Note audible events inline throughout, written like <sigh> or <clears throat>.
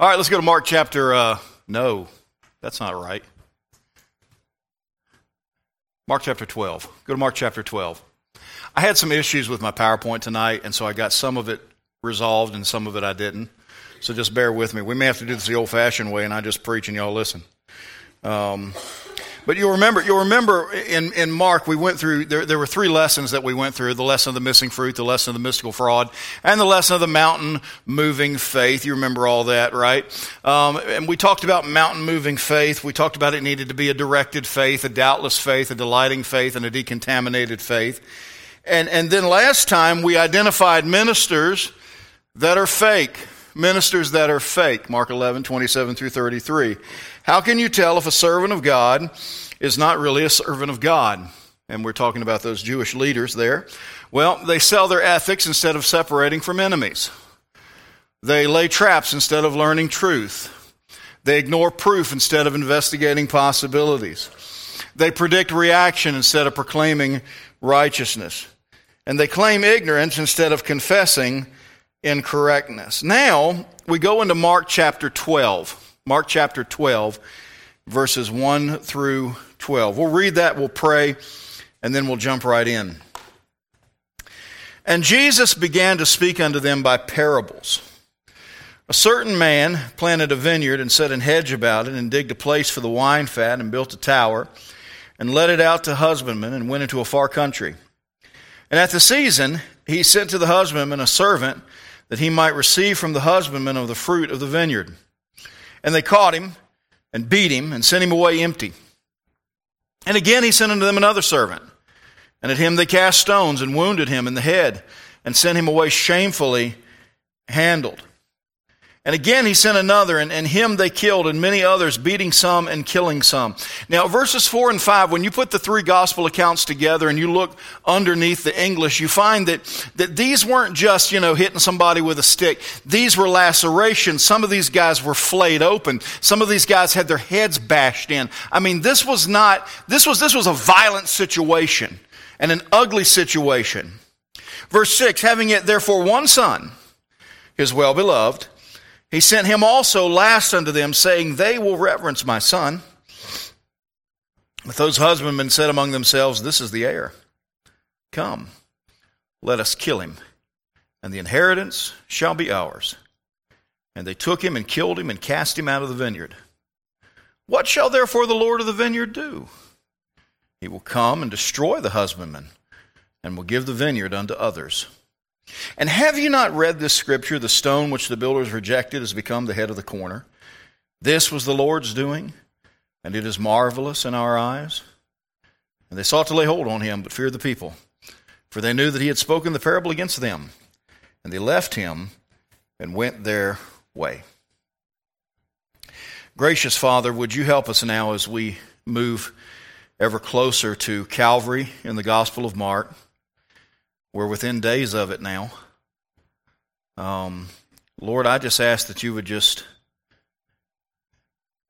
All right, let's go to Mark chapter. Uh, no, that's not right. Mark chapter 12. Go to Mark chapter 12. I had some issues with my PowerPoint tonight, and so I got some of it resolved and some of it I didn't. So just bear with me. We may have to do this the old fashioned way, and I just preach and y'all listen. Um, but you'll remember, you'll remember in, in Mark, we went through, there, there were three lessons that we went through the lesson of the missing fruit, the lesson of the mystical fraud, and the lesson of the mountain moving faith. You remember all that, right? Um, and we talked about mountain moving faith. We talked about it needed to be a directed faith, a doubtless faith, a delighting faith, and a decontaminated faith. And, and then last time we identified ministers that are fake ministers that are fake. Mark 11, 27 through 33. How can you tell if a servant of God is not really a servant of God? And we're talking about those Jewish leaders there. Well, they sell their ethics instead of separating from enemies. They lay traps instead of learning truth. They ignore proof instead of investigating possibilities. They predict reaction instead of proclaiming righteousness. And they claim ignorance instead of confessing incorrectness. Now, we go into Mark chapter 12. Mark chapter 12, verses 1 through 12. We'll read that, we'll pray, and then we'll jump right in. And Jesus began to speak unto them by parables. A certain man planted a vineyard and set an hedge about it, and digged a place for the wine fat, and built a tower, and let it out to husbandmen, and went into a far country. And at the season, he sent to the husbandman a servant that he might receive from the husbandman of the fruit of the vineyard. And they caught him and beat him and sent him away empty. And again he sent unto them another servant. And at him they cast stones and wounded him in the head and sent him away shamefully handled. And again, he sent another, and, and him they killed, and many others, beating some and killing some. Now, verses 4 and 5, when you put the three gospel accounts together and you look underneath the English, you find that, that these weren't just, you know, hitting somebody with a stick. These were lacerations. Some of these guys were flayed open. Some of these guys had their heads bashed in. I mean, this was not, this was, this was a violent situation and an ugly situation. Verse 6, having yet therefore one son, his well beloved, he sent him also last unto them, saying, They will reverence my son. But those husbandmen said among themselves, This is the heir. Come, let us kill him, and the inheritance shall be ours. And they took him and killed him and cast him out of the vineyard. What shall therefore the Lord of the vineyard do? He will come and destroy the husbandman, and will give the vineyard unto others. And have you not read this scripture? The stone which the builders rejected has become the head of the corner. This was the Lord's doing, and it is marvelous in our eyes. And they sought to lay hold on him, but feared the people, for they knew that he had spoken the parable against them. And they left him and went their way. Gracious Father, would you help us now as we move ever closer to Calvary in the Gospel of Mark? We're within days of it now. Um, Lord, I just ask that you would just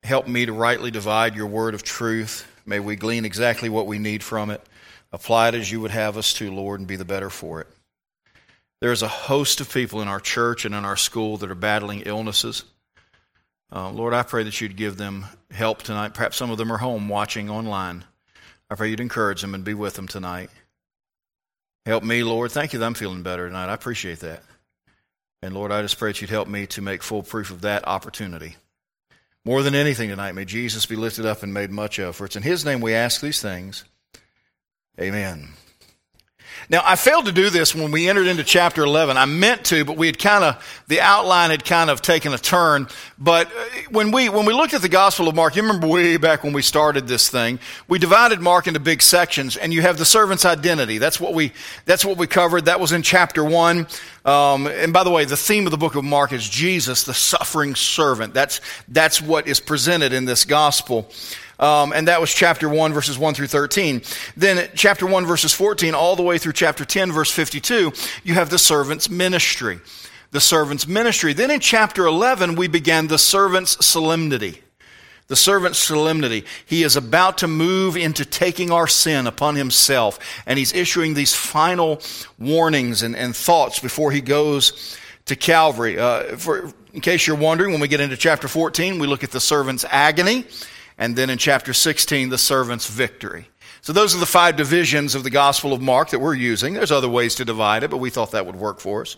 help me to rightly divide your word of truth. May we glean exactly what we need from it, apply it as you would have us to, Lord, and be the better for it. There's a host of people in our church and in our school that are battling illnesses. Uh, Lord, I pray that you'd give them help tonight. Perhaps some of them are home watching online. I pray you'd encourage them and be with them tonight. Help me, Lord. Thank you that I'm feeling better tonight. I appreciate that. And Lord, I just pray that you'd help me to make full proof of that opportunity. More than anything tonight, may Jesus be lifted up and made much of. For it's in his name we ask these things. Amen. Now, I failed to do this when we entered into chapter 11. I meant to, but we had kind of, the outline had kind of taken a turn. But uh, when we, when we looked at the Gospel of Mark, you remember way back when we started this thing, we divided Mark into big sections, and you have the servant's identity. That's what we, that's what we covered. That was in chapter 1. Um, and by the way, the theme of the book of Mark is Jesus, the suffering servant. That's, that's what is presented in this Gospel. Um, and that was chapter 1, verses 1 through 13. Then, chapter 1, verses 14, all the way through chapter 10, verse 52, you have the servant's ministry. The servant's ministry. Then in chapter 11, we began the servant's solemnity. The servant's solemnity. He is about to move into taking our sin upon himself, and he's issuing these final warnings and, and thoughts before he goes to Calvary. Uh, for in case you're wondering, when we get into chapter 14, we look at the servant's agony, and then in chapter 16, the servant's victory. So those are the five divisions of the Gospel of Mark that we're using. There's other ways to divide it, but we thought that would work for us.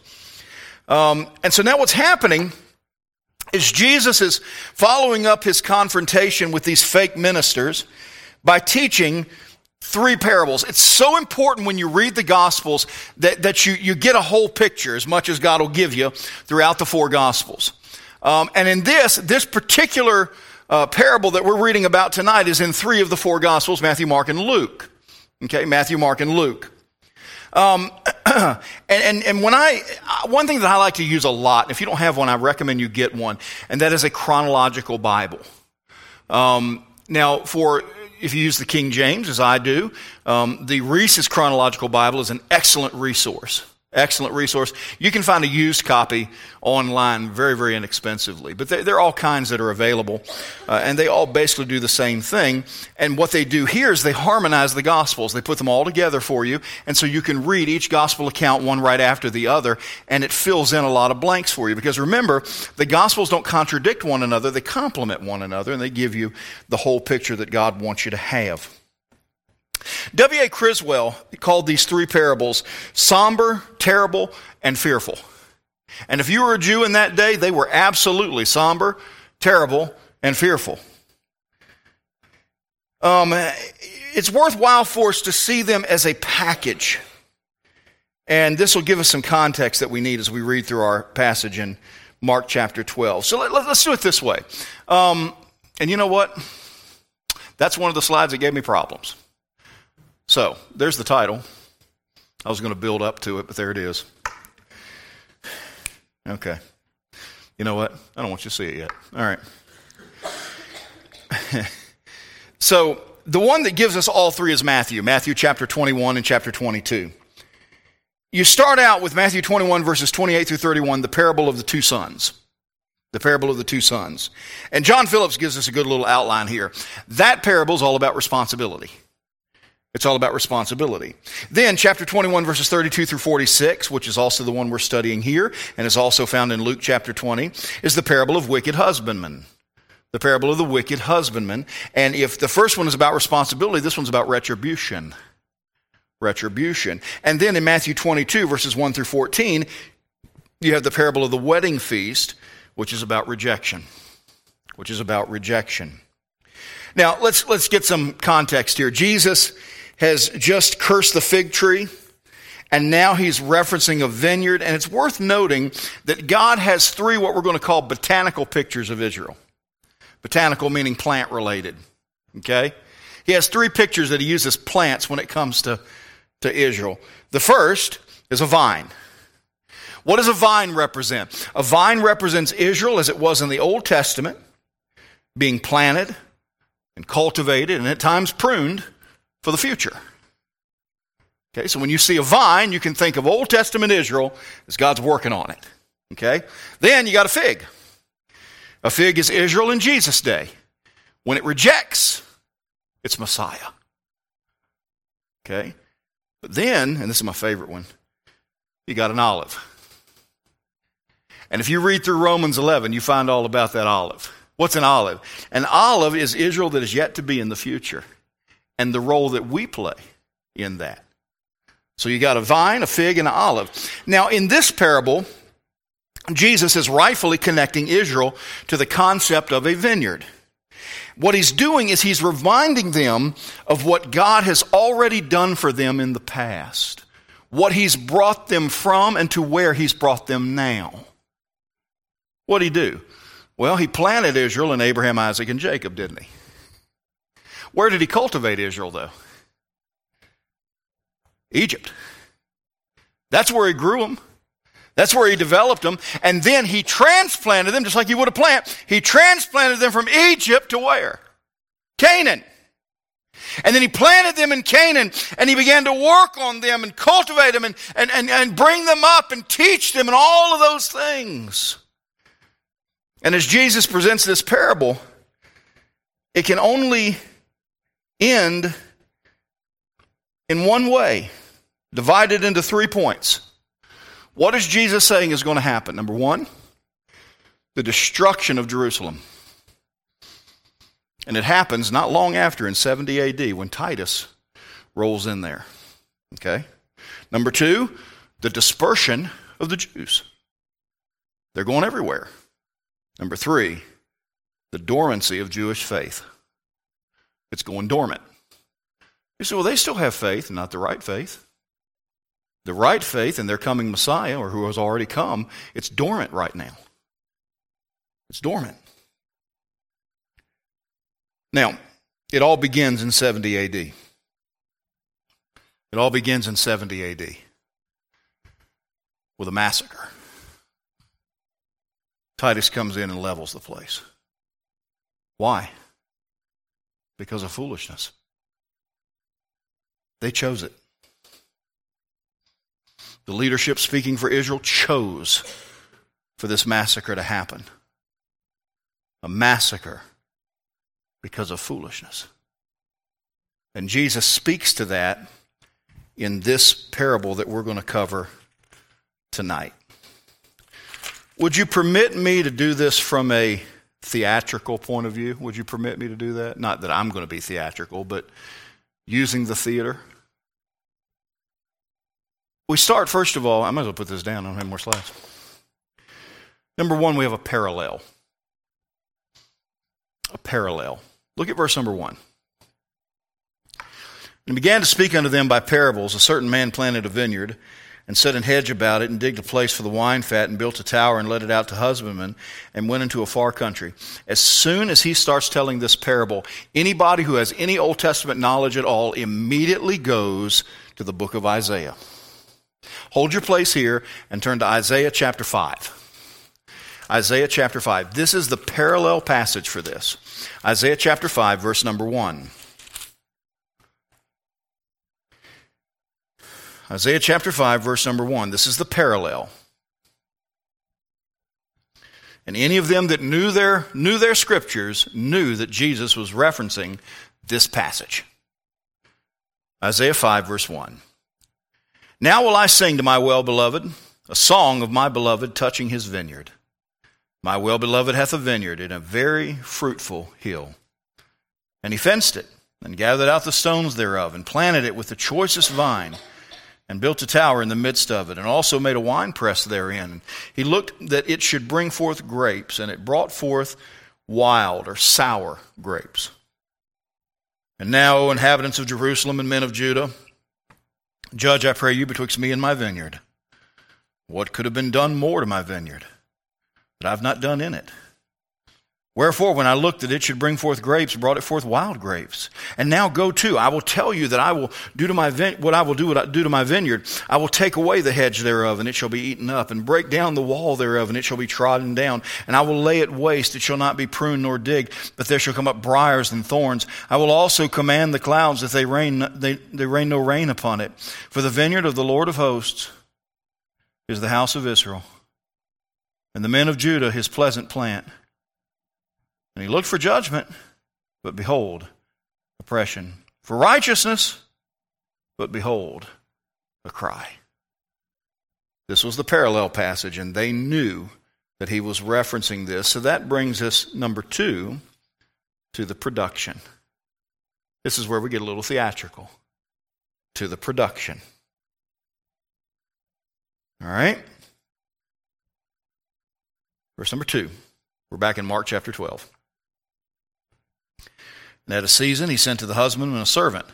Um, and so now what's happening is Jesus is following up his confrontation with these fake ministers by teaching three parables. It's so important when you read the Gospels that, that you, you get a whole picture as much as God will give you throughout the four Gospels. Um, and in this, this particular uh, parable that we're reading about tonight is in three of the four Gospels Matthew, Mark, and Luke. Okay, Matthew, Mark, and Luke. Um, <clears throat> and, and, and when I, one thing that I like to use a lot, if you don't have one, I recommend you get one, and that is a chronological Bible. Um, now, for if you use the King James, as I do, um, the Reese's Chronological Bible is an excellent resource. Excellent resource. You can find a used copy online very, very inexpensively. But there, are all kinds that are available, uh, and they all basically do the same thing. And what they do here is they harmonize the Gospels. They put them all together for you, and so you can read each Gospel account one right after the other, and it fills in a lot of blanks for you. Because remember, the Gospels don't contradict one another, they complement one another, and they give you the whole picture that God wants you to have. W.A. Criswell called these three parables somber, terrible, and fearful. And if you were a Jew in that day, they were absolutely somber, terrible, and fearful. Um, it's worthwhile for us to see them as a package. And this will give us some context that we need as we read through our passage in Mark chapter 12. So let, us do it this way. Um, and you know what? That's one of the slides that gave me problems. So, there's the title. I was going to build up to it, but there it is. Okay. You know what? I don't want you to see it yet. All right. <laughs> so, the one that gives us all three is Matthew, Matthew chapter 21 and chapter 22. You start out with Matthew 21, verses 28 through 31, the parable of the two sons. The parable of the two sons. And John Phillips gives us a good little outline here. That parable is all about responsibility. It's all about responsibility. Then, chapter 21, verses 32 through 46, which is also the one we're studying here, and is also found in Luke chapter 20, is the parable of wicked husbandmen. The parable of the wicked husbandman. And if the first one is about responsibility, this one's about retribution. Retribution. And then in Matthew 22, verses 1 through 14, you have the parable of the wedding feast, which is about rejection. Which is about rejection. Now, let's, let's get some context here. Jesus has just cursed the fig tree, and now he's referencing a vineyard. And it's worth noting that God has three what we're going to call botanical pictures of Israel. Botanical meaning plant related. Okay? He has three pictures that he uses plants when it comes to, to Israel. The first is a vine. What does a vine represent? A vine represents Israel as it was in the Old Testament, being planted and cultivated and at times pruned for the future. Okay, so when you see a vine, you can think of Old Testament Israel as God's working on it. Okay? Then you got a fig. A fig is Israel in Jesus' day. When it rejects, its Messiah. Okay? But then, and this is my favorite one, you got an olive. And if you read through Romans 11, you find all about that olive. What's an olive? An olive is Israel that is yet to be in the future and the role that we play in that. So you got a vine, a fig, and an olive. Now, in this parable, Jesus is rightfully connecting Israel to the concept of a vineyard. What he's doing is he's reminding them of what God has already done for them in the past, what he's brought them from, and to where he's brought them now. What did he do? Well, he planted Israel in Abraham, Isaac, and Jacob, didn't he? Where did he cultivate Israel, though? Egypt. That's where he grew them. That's where he developed them. And then he transplanted them, just like he would a plant. He transplanted them from Egypt to where? Canaan. And then he planted them in Canaan and he began to work on them and cultivate them and, and, and, and bring them up and teach them and all of those things. And as Jesus presents this parable, it can only end in one way, divided into three points. What is Jesus saying is going to happen? Number one, the destruction of Jerusalem. And it happens not long after in 70 AD when Titus rolls in there. Okay? Number two, the dispersion of the Jews. They're going everywhere. Number three, the dormancy of Jewish faith. It's going dormant. You say, well, they still have faith, not the right faith. The right faith in their coming Messiah, or who has already come, it's dormant right now. It's dormant. Now, it all begins in 70 AD. It all begins in 70 AD with a massacre. Titus comes in and levels the place. Why? Because of foolishness. They chose it. The leadership speaking for Israel chose for this massacre to happen. A massacre because of foolishness. And Jesus speaks to that in this parable that we're going to cover tonight. Would you permit me to do this from a theatrical point of view? Would you permit me to do that? Not that I'm going to be theatrical, but using the theater. We start, first of all, I might as well put this down. I don't have more slides. Number one, we have a parallel. A parallel. Look at verse number one. And began to speak unto them by parables. A certain man planted a vineyard and set an hedge about it and digged a place for the wine fat and built a tower and let it out to husbandmen and went into a far country. As soon as he starts telling this parable, anybody who has any Old Testament knowledge at all immediately goes to the book of Isaiah. Hold your place here and turn to Isaiah chapter 5. Isaiah chapter 5. This is the parallel passage for this. Isaiah chapter 5, verse number 1. Isaiah chapter 5, verse number 1. This is the parallel. And any of them that knew their, knew their scriptures knew that Jesus was referencing this passage. Isaiah 5, verse 1. Now will I sing to my well beloved a song of my beloved touching his vineyard. My well beloved hath a vineyard in a very fruitful hill. And he fenced it, and gathered out the stones thereof, and planted it with the choicest vine, and built a tower in the midst of it, and also made a winepress therein. He looked that it should bring forth grapes, and it brought forth wild or sour grapes. And now, O inhabitants of Jerusalem and men of Judah, judge, I pray you, betwixt me and my vineyard. What could have been done more to my vineyard? but I've not done in it. Wherefore, when I looked that it should bring forth grapes, brought it forth wild grapes. And now go to. I will tell you that I will do to my vine- what I will do what I do to my vineyard. I will take away the hedge thereof, and it shall be eaten up, and break down the wall thereof, and it shall be trodden down. And I will lay it waste; it shall not be pruned nor digged, but there shall come up briars and thorns. I will also command the clouds that they rain they, they rain no rain upon it. For the vineyard of the Lord of hosts is the house of Israel and the men of Judah his pleasant plant. And he looked for judgment, but behold, oppression. For righteousness, but behold, a cry. This was the parallel passage, and they knew that he was referencing this. So that brings us, number two, to the production. This is where we get a little theatrical. To the production. All right? Verse number two. We're back in Mark chapter 12. And at a season he sent to the husbandman a servant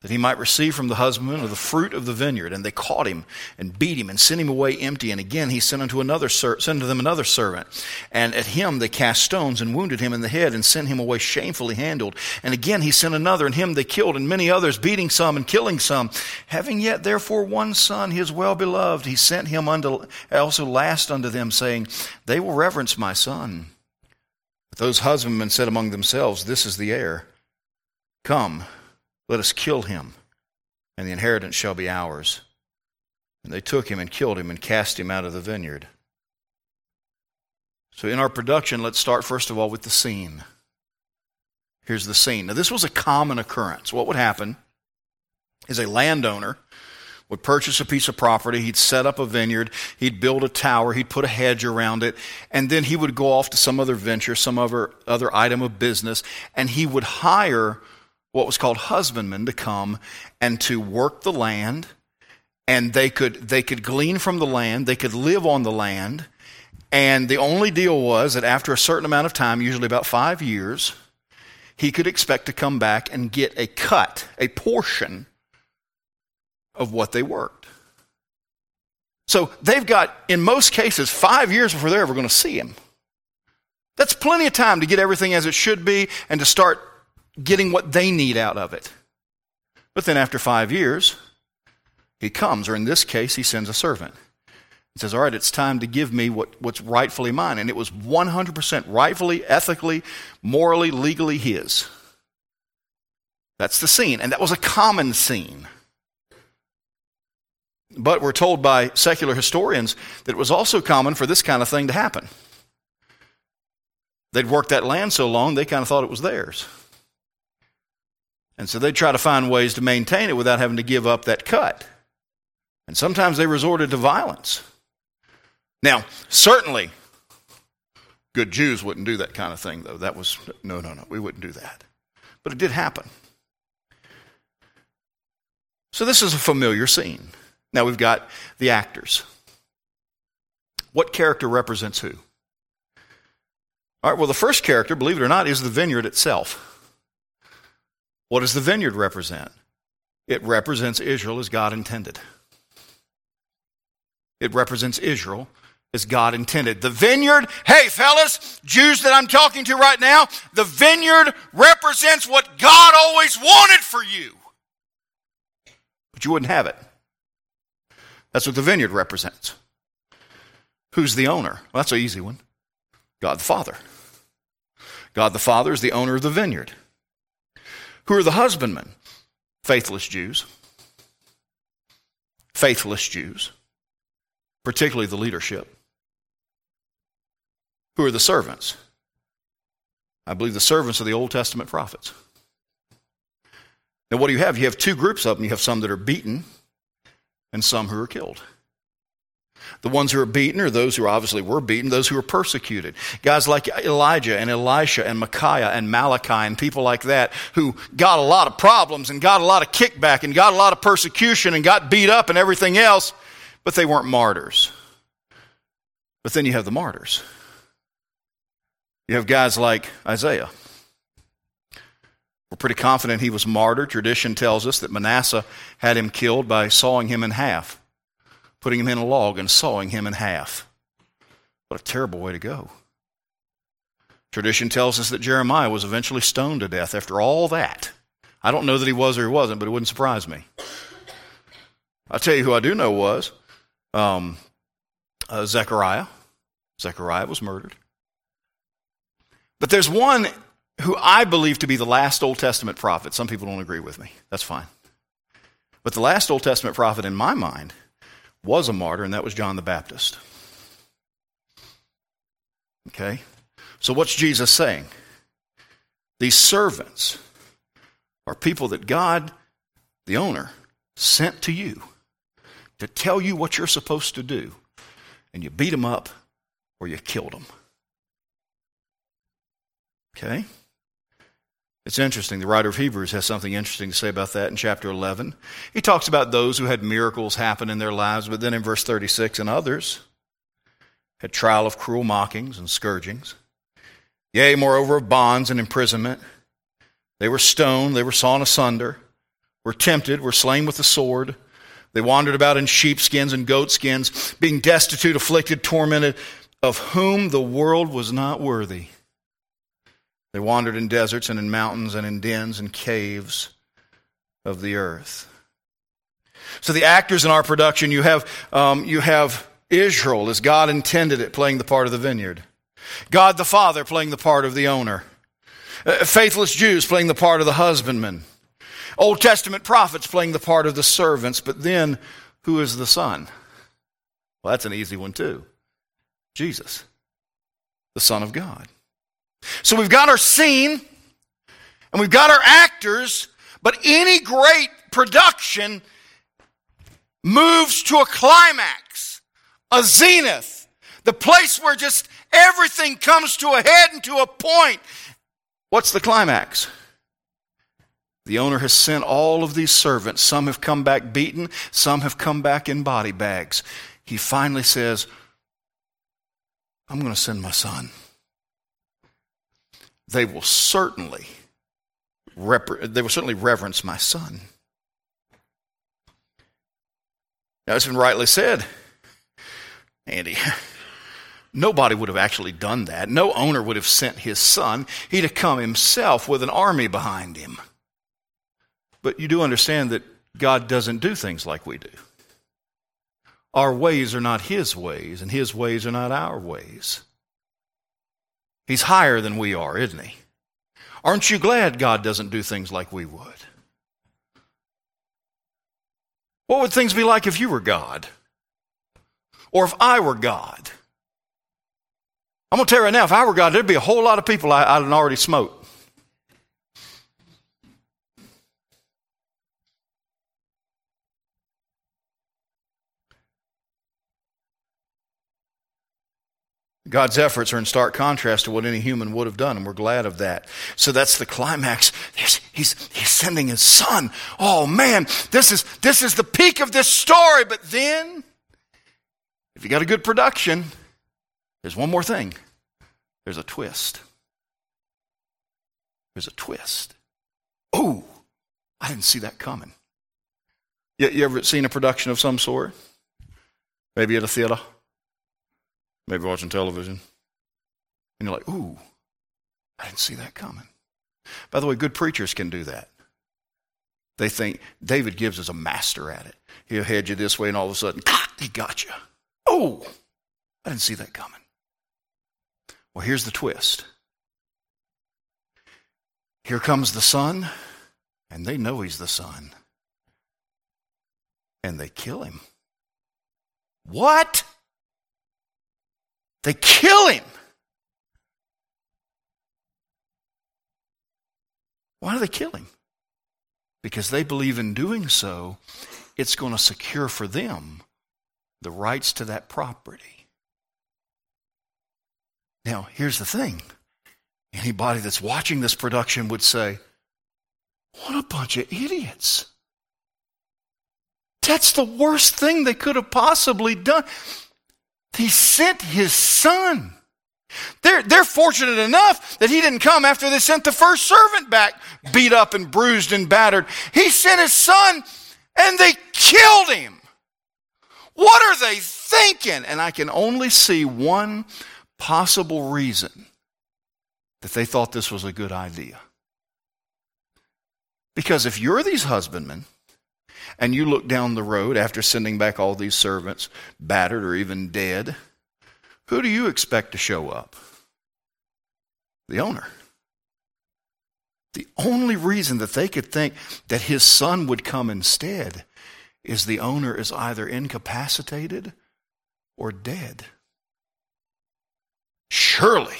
that he might receive from the husbandman of the fruit of the vineyard. And they caught him and beat him and sent him away empty. And again he sent unto another sent unto them another servant. And at him they cast stones and wounded him in the head and sent him away shamefully handled. And again he sent another, and him they killed, and many others, beating some and killing some. Having yet therefore one son, his well beloved, he sent him unto also last unto them, saying, They will reverence my son. But those husbandmen said among themselves, This is the heir. Come let us kill him, and the inheritance shall be ours. And they took him and killed him and cast him out of the vineyard. So, in our production, let's start first of all with the scene. Here's the scene. Now, this was a common occurrence. What would happen is a landowner would purchase a piece of property, he'd set up a vineyard, he'd build a tower, he'd put a hedge around it, and then he would go off to some other venture, some other, other item of business, and he would hire what was called husbandmen to come and to work the land, and they could, they could glean from the land, they could live on the land, and the only deal was that after a certain amount of time, usually about five years, he could expect to come back and get a cut, a portion of what they worked. So they've got, in most cases, five years before they're ever going to see him. That's plenty of time to get everything as it should be and to start getting what they need out of it. But then after five years, he comes, or in this case, he sends a servant. He says, All right, it's time to give me what, what's rightfully mine. And it was 100% rightfully, ethically, morally, legally his. That's the scene. And that was a common scene. But we're told by secular historians that it was also common for this kind of thing to happen. They'd worked that land so long, they kind of thought it was theirs. And so they'd try to find ways to maintain it without having to give up that cut. And sometimes they resorted to violence. Now, certainly, good Jews wouldn't do that kind of thing, though. That was, no, no, no, we wouldn't do that. But it did happen. So this is a familiar scene. Now we've got the actors. What character represents who? All right, well, the first character, believe it or not, is the vineyard itself. What does the vineyard represent? It represents Israel as God intended. It represents Israel as God intended. The vineyard, hey fellas, Jews that I'm talking to right now, the vineyard represents what God always wanted for you. But you wouldn't have it. That's what the vineyard represents. Who's the owner? Well, that's an easy one God the Father. God the Father is the owner of the vineyard. Who are the husbandmen? Faithless Jews. Faithless Jews, particularly the leadership. Who are the servants? I believe the servants are the Old Testament prophets. Now, what do you have? You have two groups of them. You have some that are beaten and some who are killed. The ones who are beaten are those who obviously were beaten, those who were persecuted. Guys like Elijah and Elisha and Micaiah and Malachi and people like that who got a lot of problems and got a lot of kickback and got a lot of persecution and got beat up and everything else, but they weren't martyrs. But then you have the martyrs. You have guys like Isaiah we're pretty confident he was martyred. Tradition tells us that Manasseh had him killed by sawing him in half, putting him in a log and sawing him in half. What a terrible way to go. Tradition tells us that Jeremiah was eventually stoned to death after all that. I don't know that he was or he wasn't, but it wouldn't surprise me. I'll tell you who I do know was um, uh, Zechariah. Zechariah was murdered. But there's one who I believe to be the last Old Testament prophet. Some people don't agree with me. That's fine. But the last Old Testament prophet in my mind was a martyr, and that was John the Baptist. Okay? So what's Jesus saying? These servants are people that God, the owner, sent to you to tell you what you're supposed to do. And you beat them up or you killed them. Okay? It's interesting. The writer of Hebrews has something interesting to say about that in chapter 11. He talks about those who had miracles happen in their lives, but then in verse 36, and others had trial of cruel mockings and scourgings. Yea, moreover, of bonds and imprisonment. They were stoned, they were sawn asunder, were tempted, were slain with the sword. They wandered about in sheepskins and goatskins, being destitute, afflicted, tormented, of whom the world was not worthy. They wandered in deserts and in mountains and in dens and caves of the earth. So the actors in our production, you have, um, you have Israel as God intended it, playing the part of the vineyard. God the Father playing the part of the owner. Uh, faithless Jews playing the part of the husbandman. Old Testament prophets playing the part of the servants. But then, who is the Son? Well, that's an easy one, too. Jesus, the Son of God. So we've got our scene and we've got our actors, but any great production moves to a climax, a zenith, the place where just everything comes to a head and to a point. What's the climax? The owner has sent all of these servants. Some have come back beaten, some have come back in body bags. He finally says, I'm going to send my son. They will certainly they will certainly reverence my son. Now, it's been rightly said, Andy. <laughs> Nobody would have actually done that. No owner would have sent his son. He'd have come himself with an army behind him. But you do understand that God doesn't do things like we do. Our ways are not His ways, and His ways are not our ways. He's higher than we are, isn't He? Aren't you glad God doesn't do things like we would? What would things be like if you were God? Or if I were God? I'm going to tell you right now, if I were God, there'd be a whole lot of people I, I'd already smoked. God's efforts are in stark contrast to what any human would have done, and we're glad of that. So that's the climax. He's, he's, he's sending his son. Oh man, this is, this is the peak of this story. But then, if you got a good production, there's one more thing. There's a twist. There's a twist. Oh, I didn't see that coming. You, you ever seen a production of some sort? Maybe at a theater? Maybe watching television, and you're like, ooh, I didn't see that coming. By the way, good preachers can do that. They think David Gibbs is a master at it. He'll head you this way, and all of a sudden, ah, he got you. Oh, I didn't see that coming. Well, here's the twist. Here comes the son, and they know he's the son. And they kill him. What? They kill him. Why do they kill him? Because they believe in doing so, it's going to secure for them the rights to that property. Now, here's the thing anybody that's watching this production would say, What a bunch of idiots. That's the worst thing they could have possibly done. He sent his son. They're, they're fortunate enough that he didn't come after they sent the first servant back, beat up and bruised and battered. He sent his son and they killed him. What are they thinking? And I can only see one possible reason that they thought this was a good idea. Because if you're these husbandmen, and you look down the road after sending back all these servants, battered or even dead, who do you expect to show up? The owner. The only reason that they could think that his son would come instead is the owner is either incapacitated or dead. Surely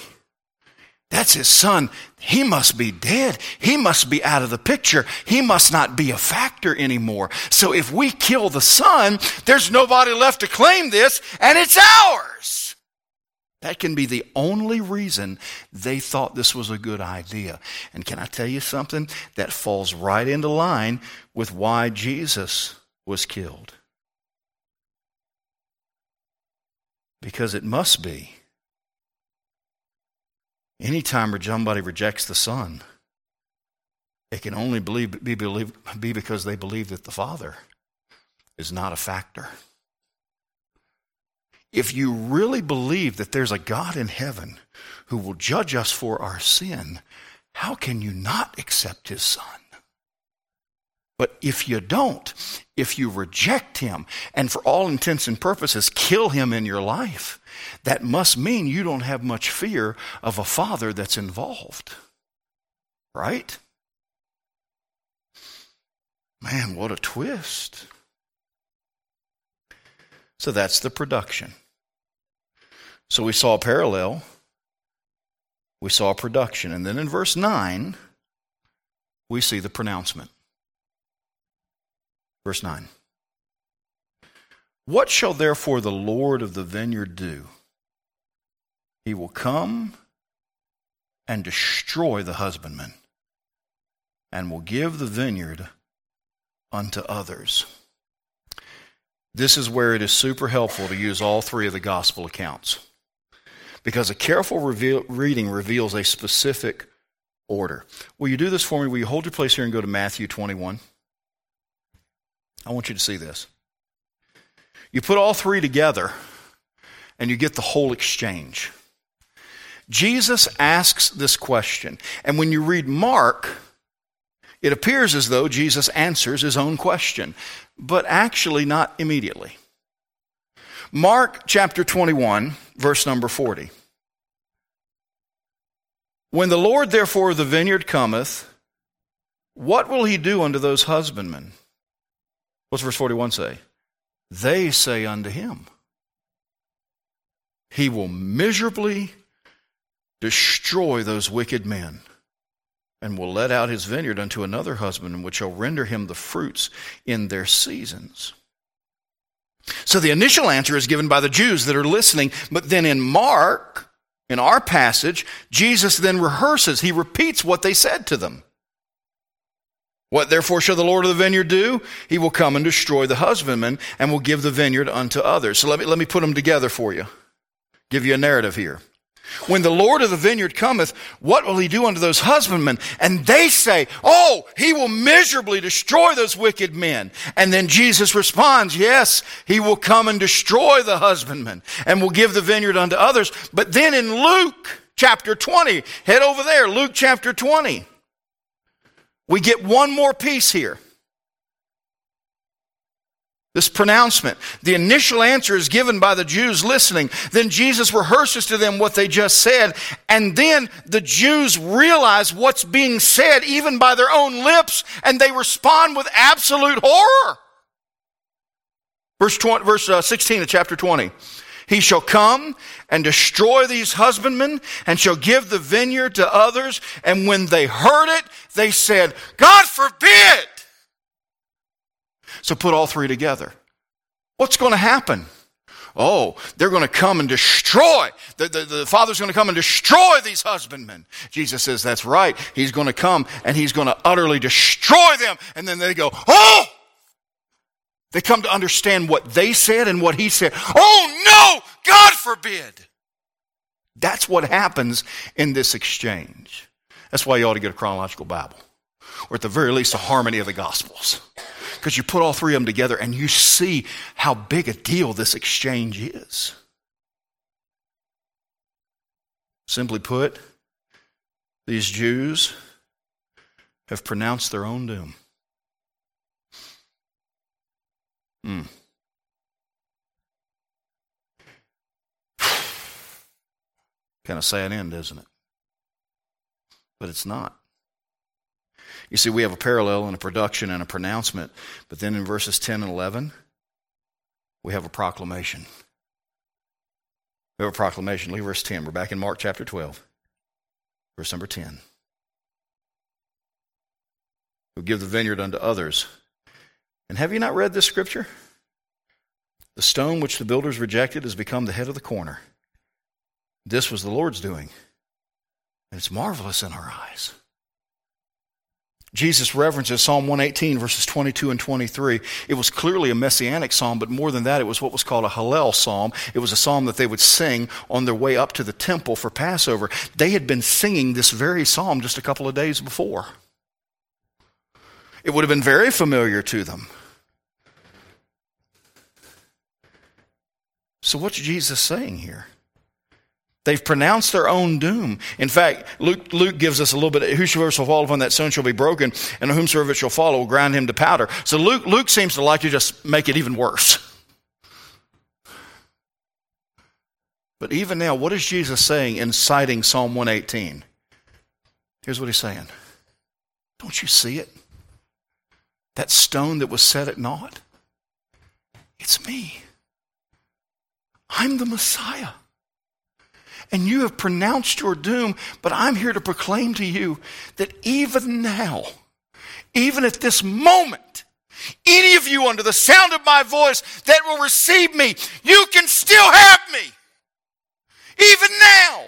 that's his son. He must be dead. He must be out of the picture. He must not be a factor anymore. So if we kill the son, there's nobody left to claim this, and it's ours. That can be the only reason they thought this was a good idea. And can I tell you something? That falls right into line with why Jesus was killed. Because it must be Anytime somebody rejects the Son, it can only believe, be, believe, be because they believe that the Father is not a factor. If you really believe that there's a God in heaven who will judge us for our sin, how can you not accept his Son? But if you don't, if you reject him, and for all intents and purposes kill him in your life, that must mean you don't have much fear of a father that's involved. Right? Man, what a twist. So that's the production. So we saw a parallel, we saw a production, and then in verse 9, we see the pronouncement. Verse 9. What shall therefore the Lord of the vineyard do? He will come and destroy the husbandman, and will give the vineyard unto others. This is where it is super helpful to use all three of the gospel accounts. Because a careful reveal, reading reveals a specific order. Will you do this for me? Will you hold your place here and go to Matthew 21? I want you to see this. You put all three together, and you get the whole exchange. Jesus asks this question, and when you read Mark, it appears as though Jesus answers his own question, but actually not immediately. Mark chapter 21, verse number 40. When the Lord therefore of the vineyard cometh, what will he do unto those husbandmen? What's verse 41 say? They say unto him, He will miserably destroy those wicked men, and will let out his vineyard unto another husband, which shall render him the fruits in their seasons. So the initial answer is given by the Jews that are listening, but then in Mark, in our passage, Jesus then rehearses, he repeats what they said to them. What therefore shall the Lord of the vineyard do? He will come and destroy the husbandman and will give the vineyard unto others. So let me, let me put them together for you. Give you a narrative here. When the Lord of the vineyard cometh, what will he do unto those husbandmen? And they say, Oh, he will miserably destroy those wicked men. And then Jesus responds, Yes, he will come and destroy the husbandmen and will give the vineyard unto others. But then in Luke chapter 20, head over there, Luke chapter 20. We get one more piece here. This pronouncement. The initial answer is given by the Jews listening. Then Jesus rehearses to them what they just said. And then the Jews realize what's being said even by their own lips and they respond with absolute horror. Verse, 20, verse uh, 16 of chapter 20. He shall come and destroy these husbandmen and shall give the vineyard to others. And when they heard it, they said, God forbid. So put all three together. What's going to happen? Oh, they're going to come and destroy. The, the, the, Father's going to come and destroy these husbandmen. Jesus says, That's right. He's going to come and he's going to utterly destroy them. And then they go, Oh! They come to understand what they said and what he said. Oh no! God forbid! That's what happens in this exchange. That's why you ought to get a chronological Bible. Or at the very least, a harmony of the Gospels. Because you put all three of them together and you see how big a deal this exchange is. Simply put, these Jews have pronounced their own doom. Hmm. Kind of sad end, isn't it? But it's not. You see, we have a parallel in a production and a pronouncement, but then in verses 10 and 11, we have a proclamation. We have a proclamation. Leave verse 10. We're back in Mark chapter 12, verse number 10. Who give the vineyard unto others and have you not read this scripture? The stone which the builders rejected has become the head of the corner. This was the Lord's doing, and it's marvelous in our eyes. Jesus references Psalm 118, verses 22 and 23. It was clearly a messianic psalm, but more than that, it was what was called a Hallel psalm. It was a psalm that they would sing on their way up to the temple for Passover. They had been singing this very psalm just a couple of days before. It would have been very familiar to them. So, what's Jesus saying here? They've pronounced their own doom. In fact, Luke, Luke gives us a little bit, whosoever shall fall upon that stone shall be broken, and whomsoever shall follow will grind him to powder. So Luke, Luke seems to like to just make it even worse. But even now, what is Jesus saying in citing Psalm 118? Here's what he's saying. Don't you see it? That stone that was set at naught? It's me. I'm the Messiah. And you have pronounced your doom, but I'm here to proclaim to you that even now, even at this moment, Any of you under the sound of my voice that will receive me, you can still have me. Even now.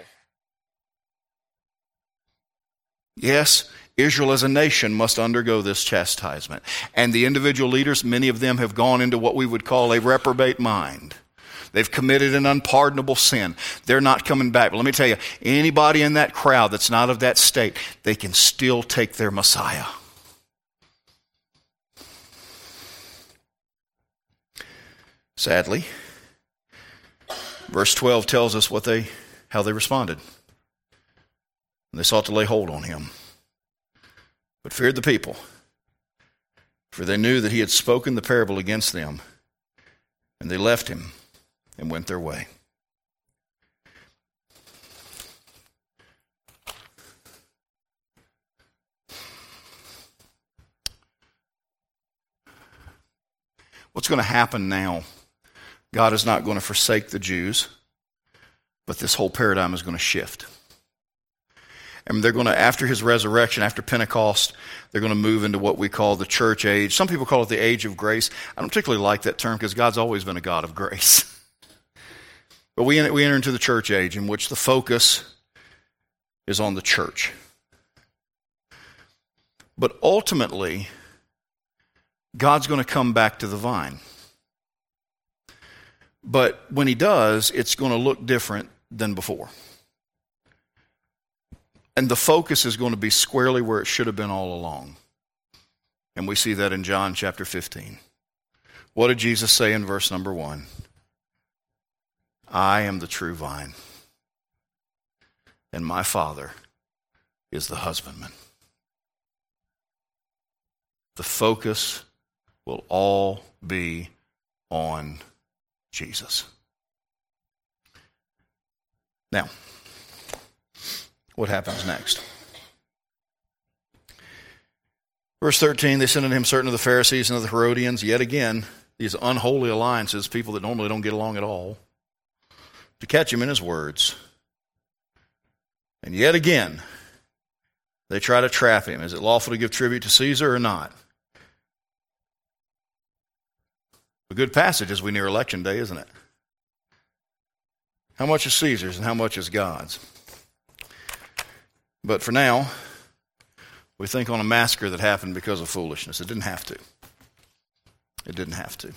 Yes, Israel as a nation must undergo this chastisement. And the individual leaders, many of them have gone into what we would call a reprobate mind. They've committed an unpardonable sin. They're not coming back. But let me tell you, anybody in that crowd that's not of that state, they can still take their Messiah. Sadly, verse 12 tells us what they, how they responded. They sought to lay hold on him, but feared the people, for they knew that he had spoken the parable against them, and they left him and went their way. What's going to happen now? God is not going to forsake the Jews, but this whole paradigm is going to shift. And they're going to, after his resurrection, after Pentecost, they're going to move into what we call the church age. Some people call it the age of grace. I don't particularly like that term because God's always been a God of grace. <laughs> but we, we enter into the church age in which the focus is on the church. But ultimately, God's going to come back to the vine. But when he does, it's going to look different than before. And the focus is going to be squarely where it should have been all along. And we see that in John chapter 15. What did Jesus say in verse number 1? I am the true vine, and my Father is the husbandman. The focus will all be on Jesus. Now, what happens next? Verse 13, they sent unto him certain of the Pharisees and of the Herodians, yet again, these unholy alliances, people that normally don't get along at all, to catch him in his words. And yet again, they try to trap him. Is it lawful to give tribute to Caesar or not? A good passage as we near election day, isn't it? How much is Caesar's and how much is God's? But for now, we think on a massacre that happened because of foolishness. It didn't have to. It didn't have to.